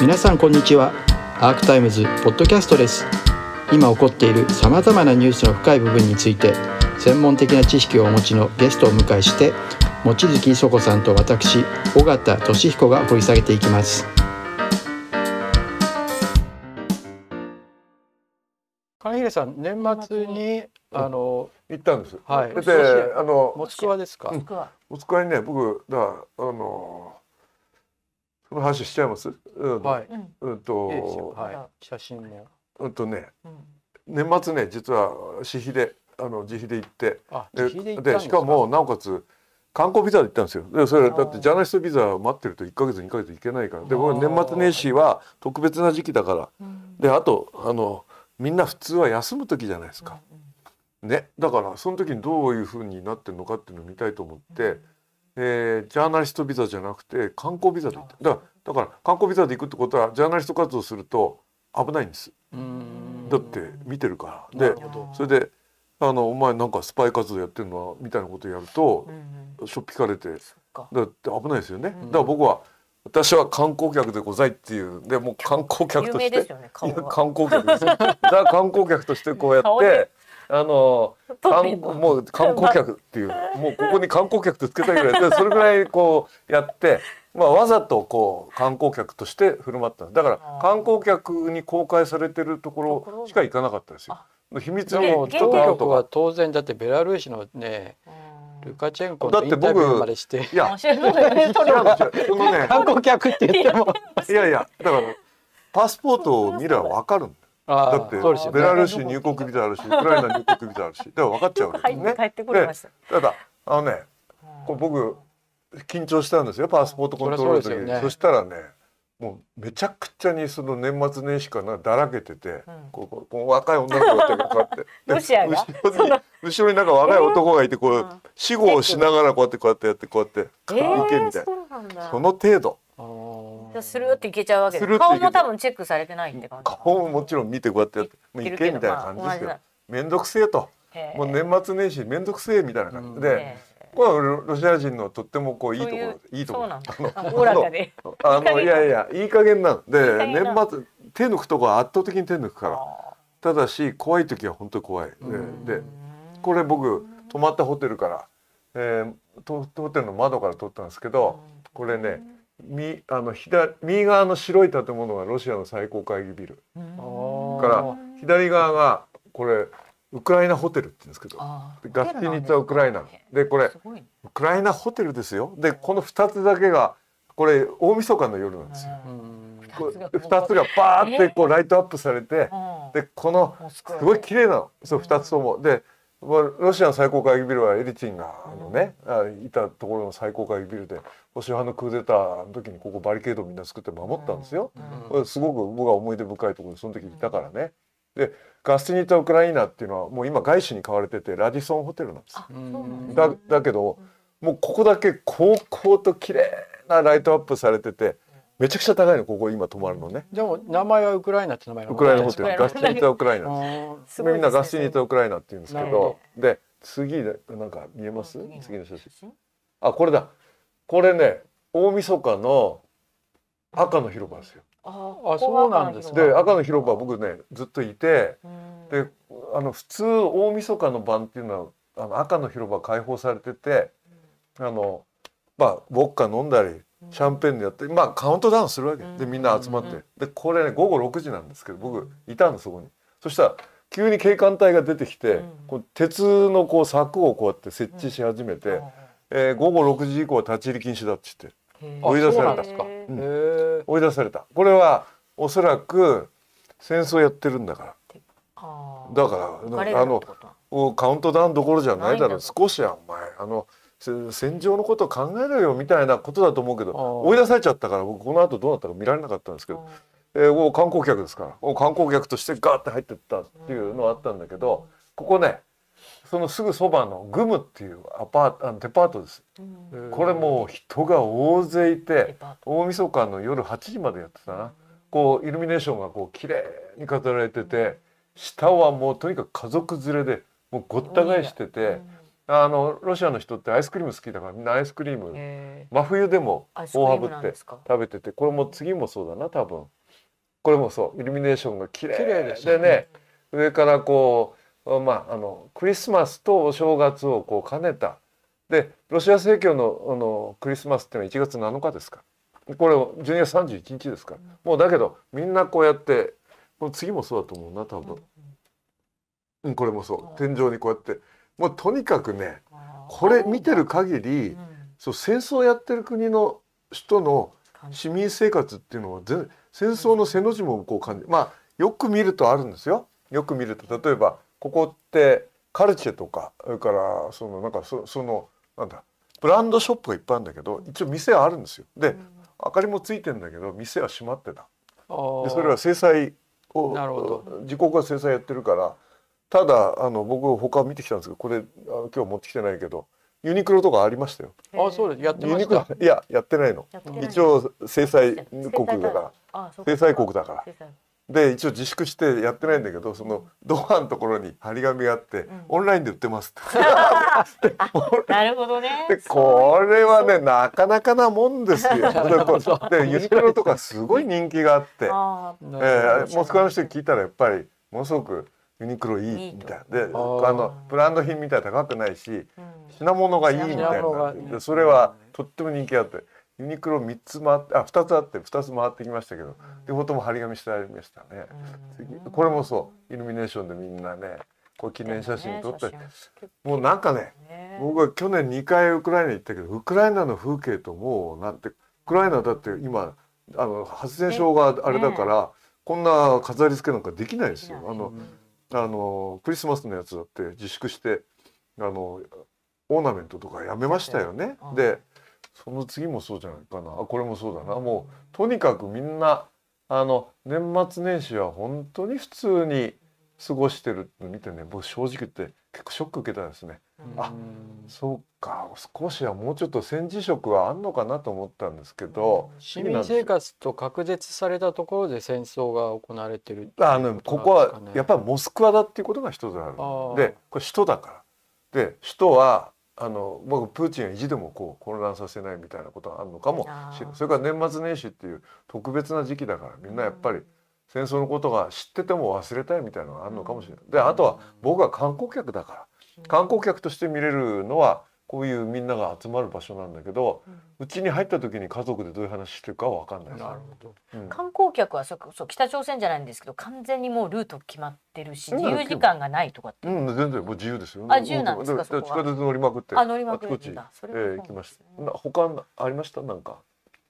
皆さんこんにちは。アークタイムズポッドキャストです。今起こっているさまざまなニュースの深い部分について専門的な知識をお持ちのゲストをお迎えして望月磯子さんと私尾形俊彦が掘り下げていきます。金平さん年末にあの行ったんです。はい。であのモスクワですか、うん。モスクワにね僕だからあのその話しちゃいます？うん、はい。うん。と。はい。写真も。うんとね年末ね実は私費であの自費で行って。あで自費で行ったんですでしかもなおかつ観光ビザで行ったんですよ。でそれだってジャーナリストビザ待ってると1ヶ月2ヶ月行けないから。で僕年末年始は特別な時期だから。であとあのみんな普通は休む時じゃないですか。ね、だからその時にどういうふうになってるのかっていうのを見たいと思って、えージャーナリストビザじゃなくて観光ビザで行った。だからだから観光ビザで行くってことはジャーナリスト活動すると危ないんです。だって見てるから。でそれであの「お前なんかスパイ活動やってるのは?」みたいなことをやるとしょっぴかれて。か。だって危ないですよね、うん。だから僕は私は観光客でございっていう。でもう観光客有として。名ですよね観光客ですよ。だから観光客としてこうやってあの観もう観光客っていうもうここに観光客とつけたいぐらい。でそれぐらいこうやって、まあ、わざとこう観光客として振る舞っただから観光客に公開されてるところしか行かなかったですよ。秘密にでもちょっ当とは当然だってベラルーシのねルカチェンコだってのインタビュー僕までして。いや。そのね観光客って言っても。いやいやだからパスポートを見ればわかるんだってベラルーシ入国ビザあるし ウクライナ入国ビザあるしだから分かっちゃうわけですね。帰ってこれました。ただあのねこれ僕緊張したんですよ。パスポートコントロールの時に。そ,、そりゃそしたらねもうめちゃくちゃにその年末年始かなだらけてて、うん。こうこう若い女の子がこうやってでロシアが後ろに後ろになんか若い男がいてこう、うん。死後をしながらこうやってこうやってやってこうやってえ行けみーたいな、その程度スルーっていけちゃうわけスで。ルーっていけちゃう。顔も多分チェックされてないって感じ。顔ももちろん見てこうやってやってもう行けみたいな感じですよ。まあ面倒くせえと。もう年末年始面倒くせえみたいな感じ。で、へこれはロロシア人のとってもこういいところいういいところ。そうなんだ。あおおらかで。あのいやいやいい加減なんで年末手抜くとこは圧倒的に手抜くから。あただし怖い時は本当に怖い。でこれ僕泊まったホテルから、えー、とホテルの窓から撮ったんですけどこれねみあの左右側の白い建物がロシアの最高会議ビル。から左側がこれウクライナホテルって言うんですけどガスティニッツァウクライナでこれウクライナホテルですよ。でこの2つだけがこれ大晦日の夜なんですよ。うん。こう2つがバーってこうライトアップされてうん。でこのすごい綺麗なの。そう2つとも。でまあロシアの最高会議ビルはエリツィンがあのねあいたところの最高会議ビルで保守派のクーデターの時にここバリケードをみんな作って守ったんですよ。これすごく僕は思い出深いところでその時いたからね。でガスティニッツァウクライナっていうのはもう今外資に買われててラディソンホテルなんですだだけどもうここだけ高校と綺麗なライトアップされててめちゃくちゃ高いのここ今泊まるのね。でも名前はウクライナって名前ウクライナホテルガスティニッツァウクライナ。みんなガスティニッツァウクライナって言うんですけどで次でなんか見えます？次の写真。あこれだ。これね大晦日の赤の広場ですよ。ああそうなんですねで赤の広場僕ねずっといてでであの普通大晦日の晩っていうのはあの赤の広場開放されててあのまあウォッカ飲んだりシャンペーンでやってまあカウントダウンするわけ。でみんな集まって。でこれね午後6時なんですけど僕いたのそこに。そしたら急に警官隊が出てきてうん。こう鉄のこう柵をこうやって設置し始めてえー午後6時以降は立ち入り禁止だって言ってあ追い出されたですか。追い出された。これはおそらく戦争やってるんだから。だからあのおカウントダウンどころじゃないだろう。ないんだ少しはお前あのせ戦場のことを考えろよみたいなことだと思うけど追い出されちゃったから僕この後どうなったか見られなかったんですけど、えーもう観光客ですか？ら観光客としてガーって入ってったっていうのはあったんだけどここねそのすぐそばのグムっていうアパートあのデパートです。これもう人が大勢いて大晦日の夜8時までやってたな。こうイルミネーションがこう綺麗に飾られてて下はもうとにかく家族連れでもうごった返しててあのロシアの人ってアイスクリーム好きだからみんなアイスクリームへ真冬でもアイスクリーム大ハブって食べててこれも次もそうだな多分。これもそうイルミネーションが綺麗。綺麗ですでね上からこうまああのクリスマスとお正月をこう兼ねた。でロシア正教のあのクリスマスっていうのは1月7日ですか。これ12月31日ですか。らもうだけどみんなこうやってこの次もそうだと思うな多分、うん、これもそう。天井にこうやってもうとにかくねこれ見てる限り、うん。そう戦争やってる国の人の市民生活っていうのは全戦争の背の字もこう感じまあよく見るとあるんですよ。よく見ると例えばここってカルチェとかそれからそのなんかそそのなんだブランドショップがいっぱいあるんだけど一応店はあるんですよ。で明かりもついてんだけど店は閉まってた。でそれは制裁をなるほど。自国が制裁やってるからただあの僕他見てきたんですけどこれあの今日持ってきてないけどユニクロとかありましたよ。あそうです。やってユニました。クロいややってないの。一応制裁国だから。制裁国だから。で一応自粛してやってないんだけどそのドアのところに張り紙があって、オンラインで売ってますって。なるほどね。でこれはねなかなかなもんですよ。でユニクロとかすごい人気があって、あえーモスクワの人に聞いたらやっぱりものすごくユニクロいいみたいであー。のブランド品みたいな高くないしーうん。品物がいいみたいな。でそれはとっても人気あってユニクロ3つ回ってあ2つあって2つ回ってきましたけど両方とも張り紙してありましたね。次これもそうイルミネーションでみんなねこう記念写真撮ったり、もうなんかねね。僕は去年2回ウクライナ行ったけどウクライナの風景ともうなんてウクライナだって今あの発電所があれだから、こんな飾り付けなんかできないですよ。あのあのクリスマスのやつだって自粛してあのオーナメントとかやめましたよね。あ。でその次もそうじゃないかな。あこれもそうだな。もうとにかくみんなあの年末年始は本当に普通に過ごしてるの見てね僕正直言って結構ショック受けたんですね。あそうか。少しはもうちょっと戦時色はあんのかなと思ったんですけど、市民生活と隔絶されたところで戦争が行われてるあのここはやっぱりモスクワだっていうことが一つあるでこれ首都だから。で首都はあの僕プーチンは意地でもこう混乱させないみたいなことがあるのかもしれない。それから年末年始っていう特別な時期だからみんなやっぱり戦争のことが知ってても忘れたいみたいなのがあるのかもしれない。であとは僕は観光客だから。観光客として見れるのはこういうみんなが集まる場所なんだけどうちに入った時に家族でどういう話してるかは分かんないですなるほど。うん。観光客はそそう北朝鮮じゃないんですけど完全にもうルート決まってるしうん自由時間がないとかって。うん、全然もう自由ですよ。あ自由なんですか？もう地下鉄乗りまくって。あ乗りまくるんだ。そえれはそうー行きました。なんな他ありました？なんか。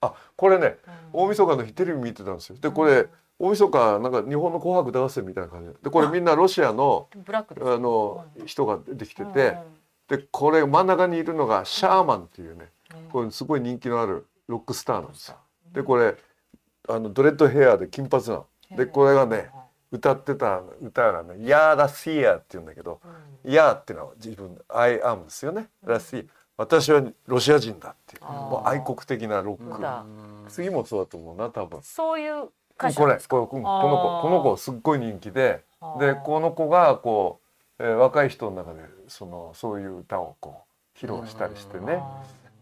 あ、これね、大晦日の日テレビ見てたんですよ。で、これ、大晦日なんか日本の紅白歌合戦みたいな感じで。で、これみんなロシアのブラックですあの人が出てきてうんて、で、これ真ん中にいるのがシャーマンっていうね、うん。これすごい人気のあるロックスターなんですよ。で、これあのドレッドヘアで金髪なの。で、これがね、歌ってた歌がね「ヤーラシア」って言うんだけど「ヤー」っていうのは自分「I am」ですよね。ラシー私はロシア人だっていう。もう愛国的なロック。歌次もそうだと思うな多分。そういうこれこれこの子この子すっごい人気ででこの子がこう、えー若い人の中でそのそういう歌をこう披露したりしてね。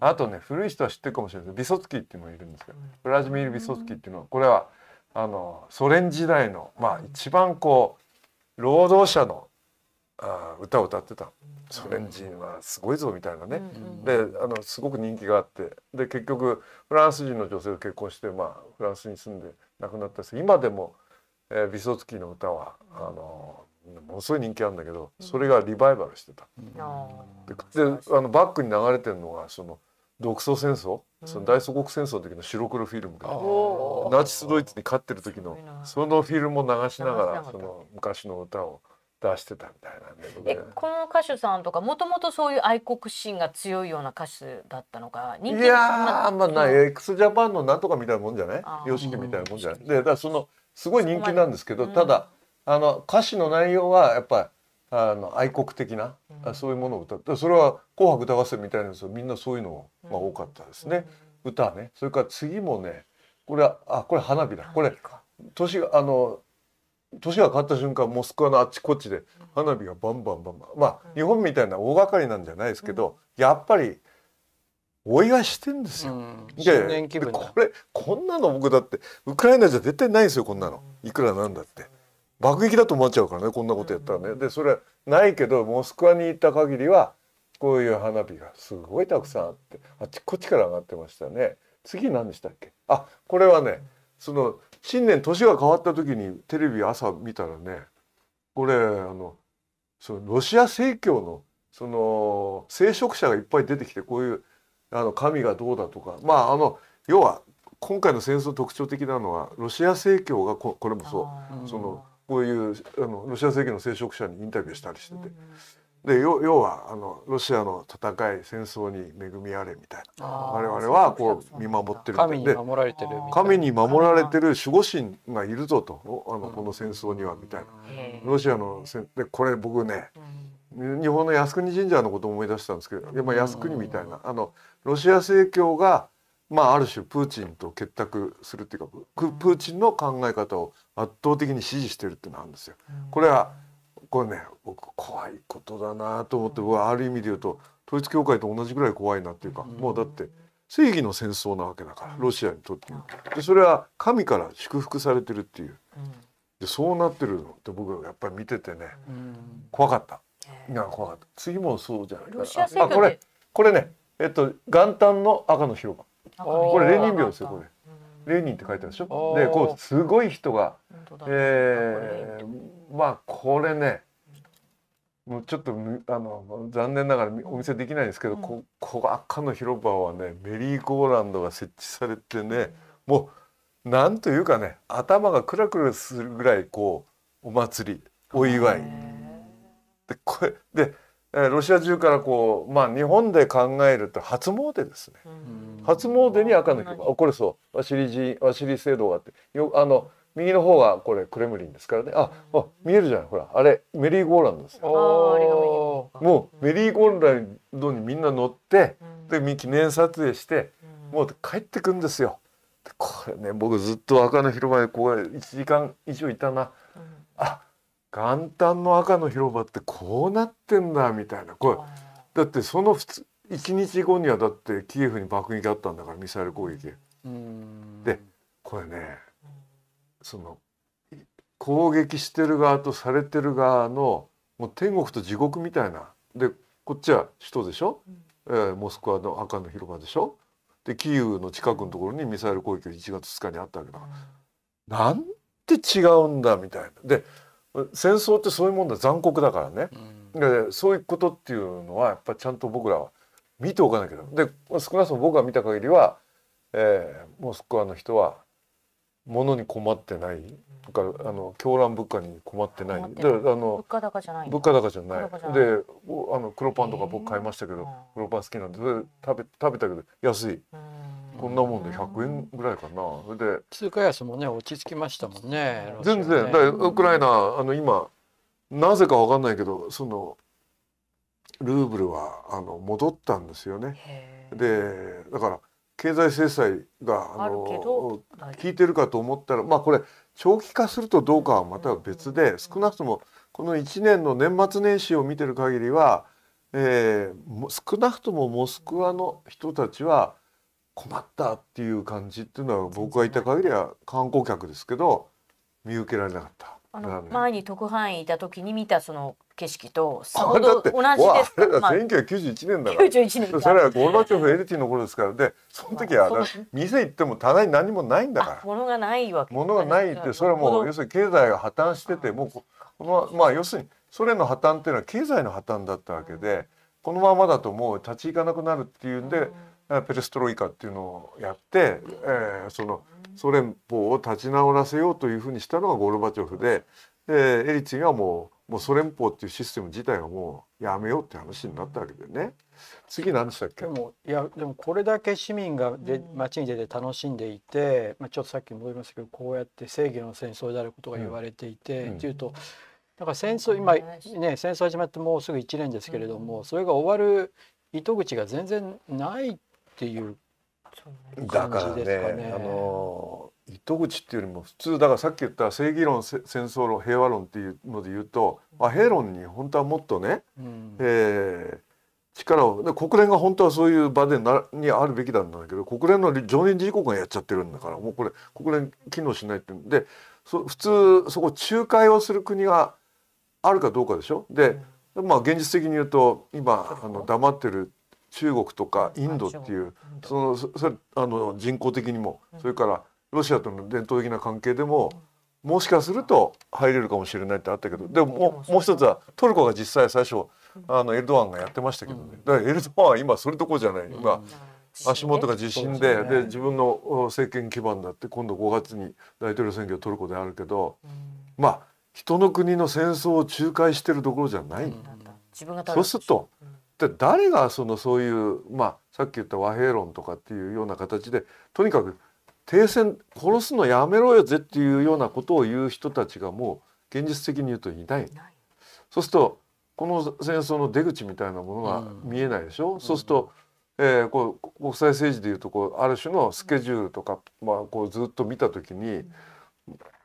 あとね古い人は知ってるかもしれないです。ビソツキーっていうのがいるんですけどブラジミール・ビソツキーっていうのはこれはあのソ連時代のまあ一番こう労働者のあー歌を歌ってた。ソ連人はすごいぞみたいなね。であのすごく人気があって。で結局フランス人の女性と結婚して、まあ、フランスに住んで亡くなったんですけど今でも、えー、ビソツキーの歌はあのものすごい人気あるんだけどそれがリバイバルしてた。あでであのバックに流れてるのがその独ソ戦争、その大祖国戦争の時の白黒フィルムで、おナチスドイツに勝ってる時のそのフィルムを流しながら。その昔の歌を出してたみたいなんだけえ。この歌手さんとかもともとそういう愛国心が強いような歌手だったのか人い気やーまあなうん。x ジャパンのなんとかみたいなもんじゃない？あー。様式みたいなもんじゃない？でだからそのすごい人気なんですけど、うんただあの歌詞の内容はやっぱりあの愛国的な、あそういうものを歌ってそれは「紅白歌合戦」みたいなやつはみんなそういうのが多かったですね、歌ね。それから次もねこれはあこれ花火だ。これ年があの年が変わった瞬間モスクワのあっちこっちで花火がバンバンバンバン。まあ日本みたいな大掛かりなんじゃないですけど、やっぱりお祝いしてんですよ。うん。でこれこんなの僕だってウクライナじゃ絶対ないですよこんなの。いくらなんだって。爆撃だと思っちゃうからねこんなことやったらね。でそれないけどモスクワに行った限りはこういう花火がすごいたくさんあってあっちこっちから上がってましたね。次何でしたっけ？あこれはねその新年年が変わった時にテレビ朝見たらねこれあのそのロシア正教のその聖職者がいっぱい出てきてこういうあの神がどうだとかまああの要は今回の戦争特徴的なのはロシア正教がここれもそう。そのこういうあのロシア正教の聖職者にインタビューしたりしててで要要はあのロシアの戦い戦争に恵みあれみたいな。我々はこう見守ってる神に守られてる神に守られてる守護神がいるぞと。おあのこの戦争にはみたいな。ロシアの戦でこれ僕ねうん。日本の靖国神社のことを思い出したんですけどやっぱ靖国みたいな。あのロシア正教がまあある種プーチンと結託するっていうかププーチンの考え方を圧倒的に支持してるっていうのがあるんですよ。これはこれね僕怖いことだなと思って僕はある意味で言うと統一教会と同じぐらい怖いなっていうかもうだって正義の戦争なわけだからロシアにとってでそれは神から祝福されてるっていう。でそうなってるの。って僕はやっぱり見ててねうん。怖かった。いや怖かった。次もそうじゃないかな。あこれこれねえっと元旦の赤の広場。これレーニン廟ですよこれレーニンって書いてあるでしょ？でこうすごい人がえー、まあこれねもうちょっとむあの残念ながらお見せできないんですけど、ここ赤の広場はねメリーゴーランドが設置されてね、もうなんというかね頭がクラクラするぐらいこうお祭りお祝い。でこれで、えーロシア中からこうまあ日本で考えると初詣ですね。初詣に赤の広場あこれそう。ワシリジワシリ聖堂があって。よあの右の方がこれクレムリンですからね。ああ見えるじゃない。ほらあれメリーゴーランドですよ。もうメリーゴーランドにみんな乗ってでみ記念撮影してうん。もう帰ってくんですよ。でこれね僕ずっと赤の広場にここ1時間以上いたな。うん。あ元旦の赤の広場ってこうなってんだみたいな。これだってその1日後にはだってキエフに爆撃あったんだからミサイル攻撃。うん。でこれねそのい攻撃してる側とされてる側のもう天国と地獄みたいな。でこっちは首都でしょ、えーモスクワの赤の広場でしょ？でキーウの近くのところにミサイル攻撃が1月2日にあったわけだから。なんて違うんだみたいな。で戦争ってそういうもんだ。残酷だからね。うん。でそういうことっていうのはやっぱりちゃんと僕らは見ておかなきゃだで少なくとも僕が見た限りは、えーモスクワの人は物に困ってない。とかあの狂乱物価に困ってない。物の価高じゃない。物価高じゃない。物価高じゃない。でおあの黒パンとか僕買いましたけど黒パン好きなんでそれ食べ食べたけど安い。うん。こんなもんで100円ぐらいかな。それで通貨安もね落ち着きましたもんね。全然。だからウクライナあの今なぜかわかんないけどそのルーブルはあの戻ったんですよね。でだから経済制裁があのど効いてるかと思ったらまあこれ長期化するとどうかはまた別で少なくともこの1年の年末年始を見てる限りは、えーも少なくともモスクワの人たちは困ったっていう感じっていうのは僕がいた限りは観光客ですけど見受けられなかった。あの前に特派員いた時に見たその景色とさあほど同じわですか、まあ、1991年だから。91年それはゴルバチョフエリティの頃ですから。でその時はまあ店行っても棚に何もないんだから。あ物がないわけ。物がないってそれはもう要するに経済が破綻しててもうここのまあ要するにソ連の破綻っていうのは経済の破綻だったわけでこのままだともう立ち行かなくなるっていうんでペレストロイカっていうのをやって、えーそのソ連邦を立ち直らせようというふうにしたのがゴルバチョフででエリツィンはもうもうソ連邦っていうシステム自体がもうやめようって話になったわけでね。次何でしたっけ？でもいやでもこれだけ市民がでうん。街に出て楽しんでいて、まあ、ちょっとさっき戻りましたけどこうやって正義の戦争であることが言われていて、うん。っていうとだから戦争今ね戦争始まってもうすぐ1年ですけれども、それが終わる糸口が全然ないっていうだから感じですかね。ねあの糸口っていうよりも普通だからさっき言った正義論戦争論平和論っていうので言うと和平論に本当はもっとね、うん、えー、力をで国連が本当はそういう場でなにあるべきなんだけど国連の常任理事国がやっちゃってるんだからもうこれ国連機能しないって。でそ普通そこ仲介をする国があるかどうかでしょ？で、まあ現実的に言うと今あの黙ってる中国とかインドっていうそのそれあの人口的にもそれからロシアとの伝統的な関係でももしかすると入れるかもしれないってあったけどでももうもう一つはトルコが実際最初あのエルドアンがやってましたけどね。だからエルドアンは今それどころじゃない。今足元が地震でで自分の政権基盤だって今度5月に大統領選挙トルコであるけどまあ人の国の戦争を仲介してるところじゃない。そうするとで誰がそのそういうまあさっき言った和平論とかっていうような形でとにかく停戦殺すのやめろよぜっていうようなことを言う人たちがもう現実的に言うといない。そうするとこの戦争の出口みたいなものが見えないでしょ？うん、そうすると、えー、こう国際政治でいうとこうある種のスケジュールとか、まあ、こうずっと見た時に、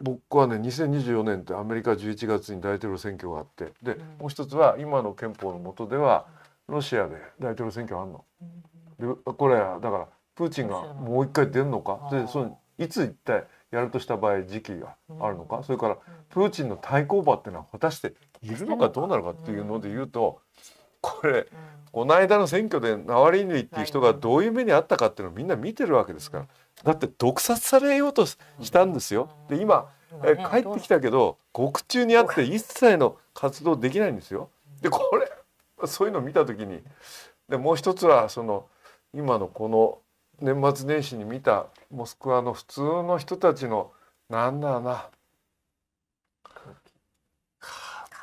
僕はね2024年ってアメリカ11月に大統領選挙があってでもう一つは今の憲法の下ではロシアで大統領選挙あんの？でこれだからプーチンがもう一回出るのか？でそのいつ一体やるとした場合時期があるのか、それからプーチンの対抗馬っていうのは果たしているのかどうなるかっていうので言うとこれこの間の選挙でナワリヌイっていう人がどういう目にあったかっていうのをみんな見てるわけですから。だって毒殺されようとしたんですよ。で今え帰ってきたけど獄中にあって一切の活動できないんですよ。でこれそういうのを見た時にでもう一つはその今のこの年末年始に見たモスクワの普通の人たちのなんだろうな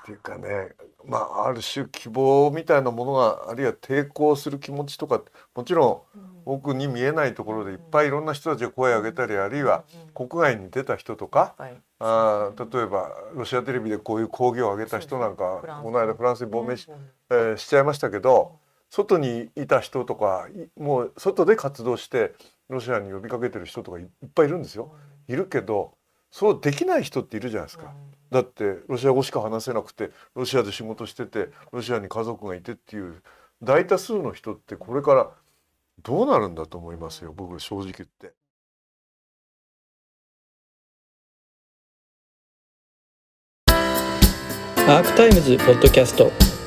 っていうかねまあある種希望みたいなものがあるいは抵抗する気持ちとかもちろん奥に見えないところでいっぱいいろんな人たちが声を上げたりあるいは国外に出た人とか、あ例えばロシアテレビでこういう抗議を上げた人なんかこの間フランスに亡命し,、えー、しちゃいましたけど。外にいた人とかもう外で活動してロシアに呼びかけてる人とかいっぱいいるんですよ。いるけどそうできない人っているじゃないですか。だってロシア語しか話せなくてロシアで仕事しててロシアに家族がいてっていう大多数の人ってこれからどうなるんだと思いますよ僕正直言って。アークタイムズポッドキャスト